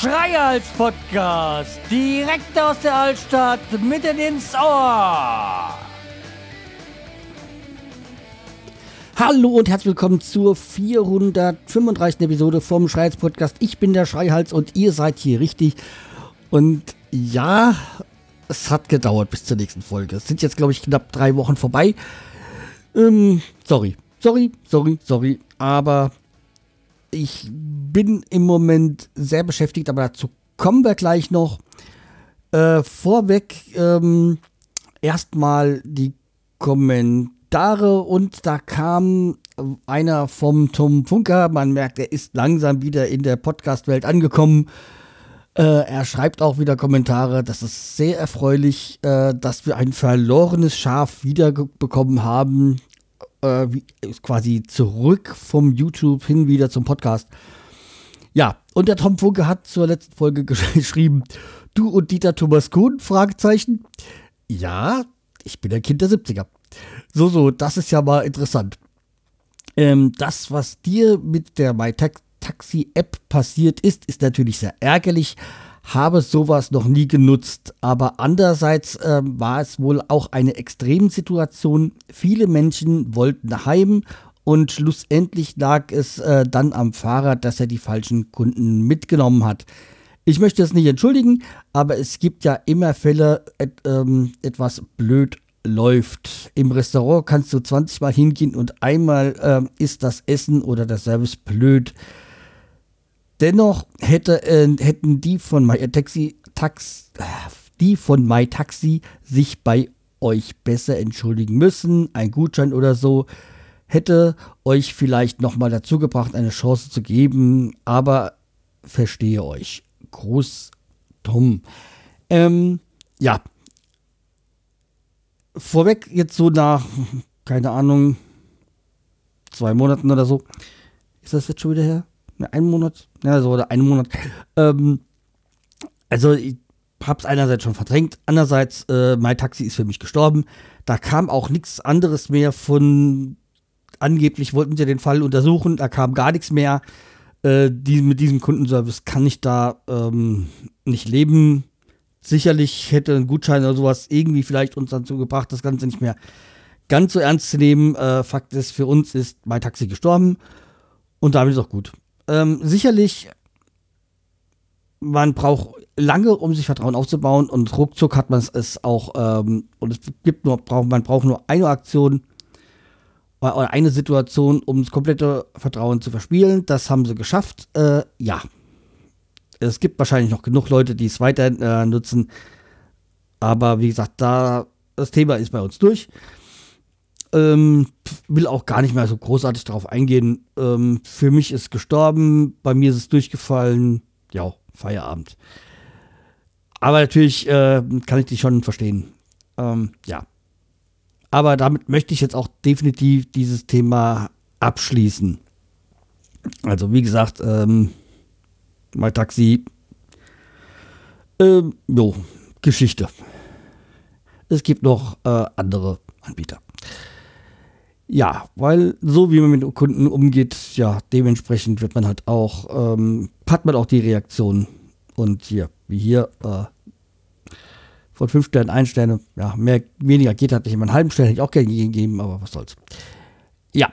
Schreihals Podcast, direkt aus der Altstadt, mitten ins Ohr. Hallo und herzlich willkommen zur 435. Episode vom Schreihals Podcast. Ich bin der Schreihals und ihr seid hier richtig. Und ja, es hat gedauert bis zur nächsten Folge. Es sind jetzt, glaube ich, knapp drei Wochen vorbei. Ähm, sorry, sorry, sorry, sorry. Aber ich bin im Moment sehr beschäftigt, aber dazu kommen wir gleich noch. Äh, vorweg ähm, erstmal die Kommentare und da kam einer vom Tom Funker. Man merkt, er ist langsam wieder in der Podcast-Welt angekommen. Äh, er schreibt auch wieder Kommentare. Das ist sehr erfreulich, äh, dass wir ein verlorenes Schaf wiederbekommen haben äh, quasi zurück vom YouTube hin wieder zum Podcast. Ja, und der Tom Funke hat zur letzten Folge geschrieben, du und Dieter Thomas Kuhn, Fragezeichen. Ja, ich bin ein Kind der 70er. So, so, das ist ja mal interessant. Ähm, das, was dir mit der MyTaxi-App passiert ist, ist natürlich sehr ärgerlich habe sowas noch nie genutzt. Aber andererseits äh, war es wohl auch eine Extremsituation. Viele Menschen wollten heim und schlussendlich lag es äh, dann am Fahrer, dass er die falschen Kunden mitgenommen hat. Ich möchte es nicht entschuldigen, aber es gibt ja immer Fälle, et, ähm, etwas blöd läuft. Im Restaurant kannst du 20 Mal hingehen und einmal äh, ist das Essen oder der Service blöd. Dennoch hätte, äh, hätten die von MyTaxi Tax, die von MyTaxi sich bei euch besser entschuldigen müssen. Ein Gutschein oder so hätte euch vielleicht nochmal dazu gebracht, eine Chance zu geben. Aber verstehe euch. Groß Tom. Ähm, ja. Vorweg jetzt so nach, keine Ahnung, zwei Monaten oder so. Ist das jetzt schon wieder her? Einen Monat, ja, so oder einen Monat. Ähm, also ich hab's einerseits schon verdrängt, andererseits, äh, mein Taxi ist für mich gestorben. Da kam auch nichts anderes mehr von, angeblich wollten sie den Fall untersuchen, da kam gar nichts mehr. Äh, die, mit diesem Kundenservice kann ich da ähm, nicht leben. Sicherlich hätte ein Gutschein oder sowas irgendwie vielleicht uns dazu gebracht, das Ganze nicht mehr ganz so ernst zu nehmen. Äh, Fakt ist, für uns ist mein Taxi gestorben und damit ist auch gut. Ähm, sicherlich, man braucht lange, um sich Vertrauen aufzubauen und ruckzuck hat man es auch, ähm, und es gibt nur, braucht, man braucht nur eine Aktion oder eine Situation, um das komplette Vertrauen zu verspielen. Das haben sie geschafft. Äh, ja. Es gibt wahrscheinlich noch genug Leute, die es weiter äh, nutzen. Aber wie gesagt, da das Thema ist bei uns durch. Ähm, will auch gar nicht mehr so großartig darauf eingehen. Ähm, für mich ist gestorben, bei mir ist es durchgefallen. Ja, Feierabend. Aber natürlich äh, kann ich dich schon verstehen. Ähm, ja. Aber damit möchte ich jetzt auch definitiv dieses Thema abschließen. Also, wie gesagt, ähm, mein Taxi. Ähm, jo, Geschichte. Es gibt noch äh, andere Anbieter. Ja, weil so wie man mit Kunden umgeht, ja, dementsprechend wird man halt auch, ähm, hat man auch die Reaktion. Und hier, wie hier, äh, von fünf Sternen ein Sterne, ja, mehr, weniger geht halt nicht. Immer einen halben Stern hätte ich auch gerne gegeben, aber was soll's. Ja.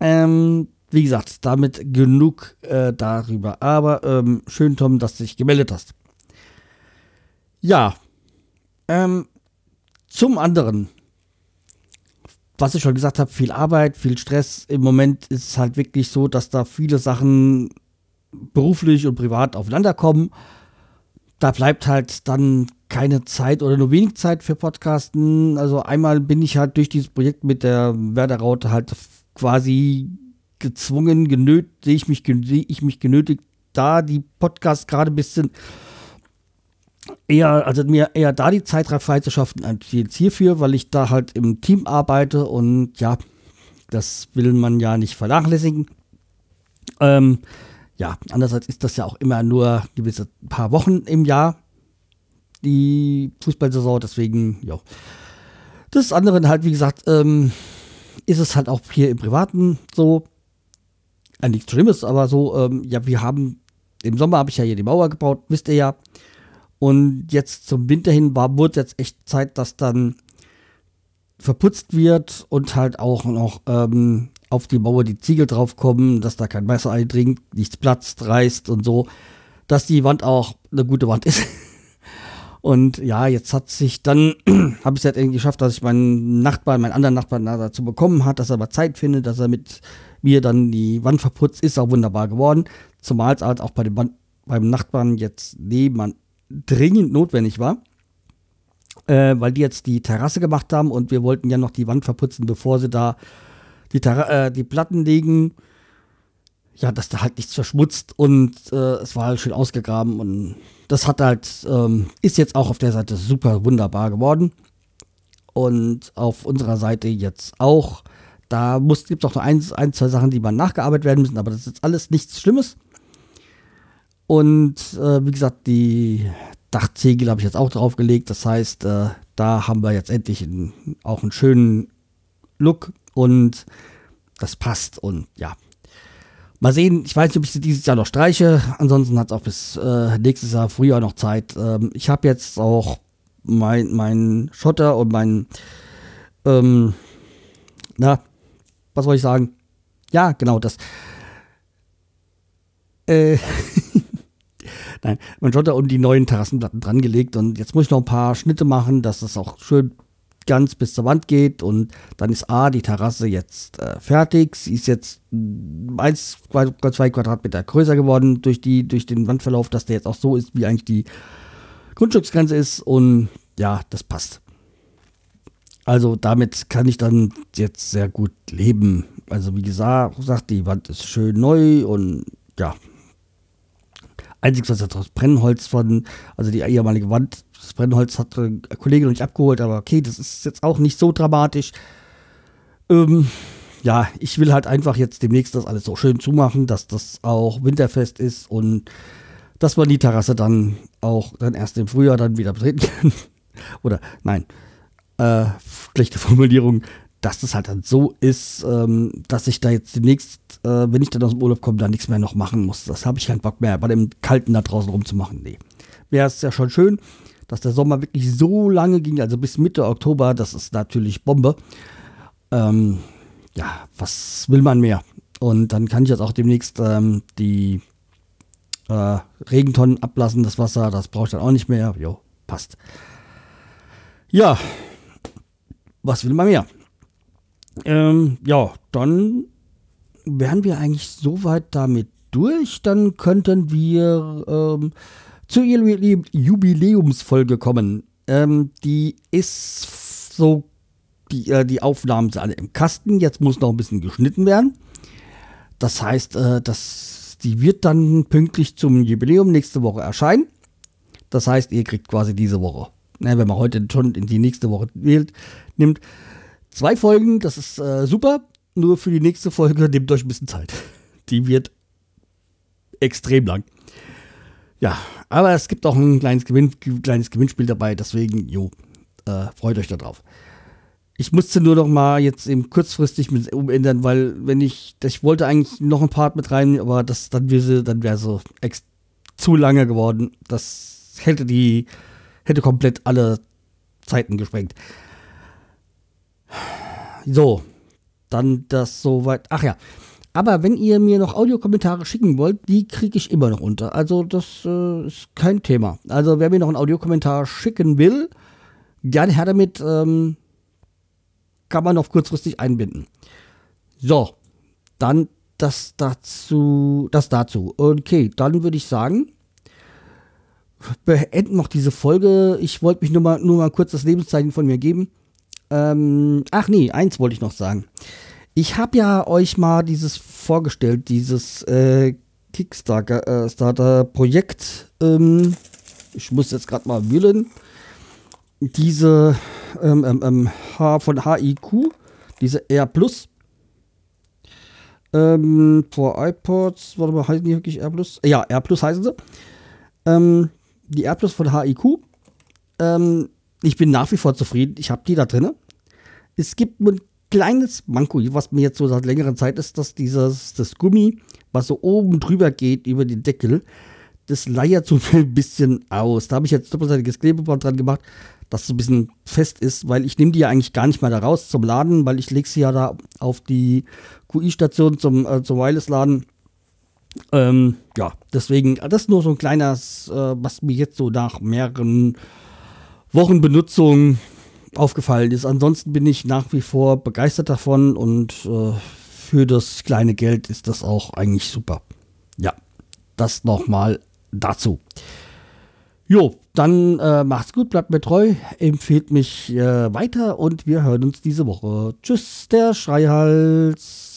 Ähm, wie gesagt, damit genug äh, darüber. Aber ähm, schön, Tom, dass du dich gemeldet hast. Ja. Ähm, zum anderen was ich schon gesagt habe, viel Arbeit, viel Stress. Im Moment ist es halt wirklich so, dass da viele Sachen beruflich und privat aufeinander kommen. Da bleibt halt dann keine Zeit oder nur wenig Zeit für Podcasten. Also einmal bin ich halt durch dieses Projekt mit der Werderaute halt quasi gezwungen, genötigt, ich mich, ich mich genötigt, da die Podcasts gerade ein bisschen eher, also mir eher da die Zeit freizuschaffen als jetzt hierfür, weil ich da halt im Team arbeite und ja, das will man ja nicht vernachlässigen. Ähm, ja, andererseits ist das ja auch immer nur gewisse paar Wochen im Jahr, die Fußballsaison, deswegen, ja. Das andere halt, wie gesagt, ähm, ist es halt auch hier im Privaten so, äh, nichts Schlimmes, aber so, ähm, ja, wir haben im Sommer habe ich ja hier die Mauer gebaut, wisst ihr ja. Und jetzt zum Winter hin war, wurde jetzt echt Zeit, dass dann verputzt wird und halt auch noch ähm, auf die Mauer die Ziegel draufkommen, dass da kein Messer eindringt, nichts platzt, reißt und so, dass die Wand auch eine gute Wand ist. Und ja, jetzt hat sich dann, habe ich es halt irgendwie geschafft, dass ich meinen Nachbarn, meinen anderen Nachbarn dazu bekommen hat, dass er aber Zeit findet, dass er mit mir dann die Wand verputzt, ist auch wunderbar geworden. Zumal es halt auch bei dem beim Nachbarn jetzt nebenan dringend notwendig war. Äh, weil die jetzt die Terrasse gemacht haben und wir wollten ja noch die Wand verputzen, bevor sie da die, äh, die Platten legen. Ja, dass da halt nichts verschmutzt und äh, es war halt schön ausgegraben und das hat halt, ähm, ist jetzt auch auf der Seite super wunderbar geworden. Und auf unserer Seite jetzt auch. Da gibt es auch noch ein, ein, zwei Sachen, die mal nachgearbeitet werden müssen, aber das ist jetzt alles nichts Schlimmes. Und äh, wie gesagt, die Dachziegel habe ich jetzt auch draufgelegt. Das heißt, äh, da haben wir jetzt endlich einen, auch einen schönen Look und das passt. Und ja, Mal sehen, ich weiß nicht, ob ich sie dieses Jahr noch streiche. Ansonsten hat es auch bis äh, nächstes Jahr Frühjahr noch Zeit. Ähm, ich habe jetzt auch meinen mein Schotter und mein, ähm, na, was soll ich sagen? Ja, genau das. Äh, Nein, mein Schotter und die neuen Terrassenplatten dran gelegt und jetzt muss ich noch ein paar Schnitte machen, dass das auch schön ganz bis zur Wand geht und dann ist A, die Terrasse jetzt äh, fertig. Sie ist jetzt 1, 2 Quadratmeter größer geworden durch, die, durch den Wandverlauf, dass der jetzt auch so ist, wie eigentlich die Grundstücksgrenze ist und ja, das passt. Also damit kann ich dann jetzt sehr gut leben. Also wie gesagt, die Wand ist schön neu und ja. Einziges, was aus Brennholz von, also die ehemalige Wand das Brennholz hat ein Kollege noch nicht abgeholt, aber okay, das ist jetzt auch nicht so dramatisch. Ähm, ja, ich will halt einfach jetzt demnächst das alles so schön zumachen, dass das auch winterfest ist und dass man die Terrasse dann auch dann erst im Frühjahr dann wieder betreten kann. Oder nein, äh, schlechte Formulierung, dass das halt dann so ist, ähm, dass ich da jetzt demnächst, äh, wenn ich dann aus dem Urlaub komme, da nichts mehr noch machen muss. Das habe ich keinen Bock mehr, bei dem Kalten da draußen rumzumachen. Nee. Wäre es ja schon schön, dass der Sommer wirklich so lange ging, also bis Mitte Oktober, das ist natürlich Bombe. Ähm, ja, was will man mehr? Und dann kann ich jetzt auch demnächst ähm, die äh, Regentonnen ablassen, das Wasser, das brauche ich dann auch nicht mehr. Jo, passt. Ja, was will man mehr? Ähm, ja, dann wären wir eigentlich soweit damit durch. Dann könnten wir ähm, zur Jubiläumsfolge kommen. Ähm, die ist so, die, äh, die Aufnahmen sind alle im Kasten. Jetzt muss noch ein bisschen geschnitten werden. Das heißt, äh, das, die wird dann pünktlich zum Jubiläum nächste Woche erscheinen. Das heißt, ihr kriegt quasi diese Woche, ne, wenn man heute schon in die nächste Woche wählt, nimmt, zwei Folgen. Das ist äh, super. Nur für die nächste Folge nehmt euch ein bisschen Zeit. Die wird extrem lang. Ja, aber es gibt auch ein kleines, Gewinn, kleines Gewinnspiel dabei, deswegen, jo, äh, freut euch darauf. Ich musste nur noch mal jetzt eben kurzfristig mit umändern, weil wenn ich, ich wollte eigentlich noch ein Part mit rein, aber das dann wäre dann wäre so zu lange geworden. Das hätte die hätte komplett alle Zeiten gesprengt. So, dann das soweit. Ach ja, aber wenn ihr mir noch Audiokommentare schicken wollt, die kriege ich immer noch unter. Also das äh, ist kein Thema. Also wer mir noch einen Audiokommentar schicken will, gerne her damit. Ähm, kann man noch kurzfristig einbinden. So, dann das dazu, das dazu. Okay, dann würde ich sagen, beenden noch diese Folge. Ich wollte mich nur mal, nur mal kurz das Lebenszeichen von mir geben. Ähm, ach nee, eins wollte ich noch sagen. Ich habe ja euch mal dieses vorgestellt, dieses äh, Kickstarter-Projekt. Äh, ähm, ich muss jetzt gerade mal wühlen. Diese ähm, ähm, ähm H von HIQ, diese R Plus. Ähm, vor iPods, warte mal, heißen die wirklich R Plus? Ja, R Plus heißen sie. Ähm, die R Plus von HIQ. Ich bin nach wie vor zufrieden. Ich habe die da drin. Es gibt kleines Manko, was mir jetzt so seit längerer Zeit ist, dass dieses das Gummi, was so oben drüber geht über den Deckel, das leiert so ein bisschen aus. Da habe ich jetzt doppelseitiges Klebeband dran gemacht, dass so ein bisschen fest ist, weil ich nehme die ja eigentlich gar nicht mal da raus zum Laden, weil ich lege sie ja da auf die QI-Station zum, äh, zum Wireless-Laden. Ähm, ja, deswegen, das ist nur so ein kleines, äh, was mir jetzt so nach mehreren Wochen Benutzung aufgefallen ist. Ansonsten bin ich nach wie vor begeistert davon und äh, für das kleine Geld ist das auch eigentlich super. Ja, das nochmal dazu. Jo, dann äh, macht's gut, bleibt mir treu, empfehlt mich äh, weiter und wir hören uns diese Woche. Tschüss, der Schreihals.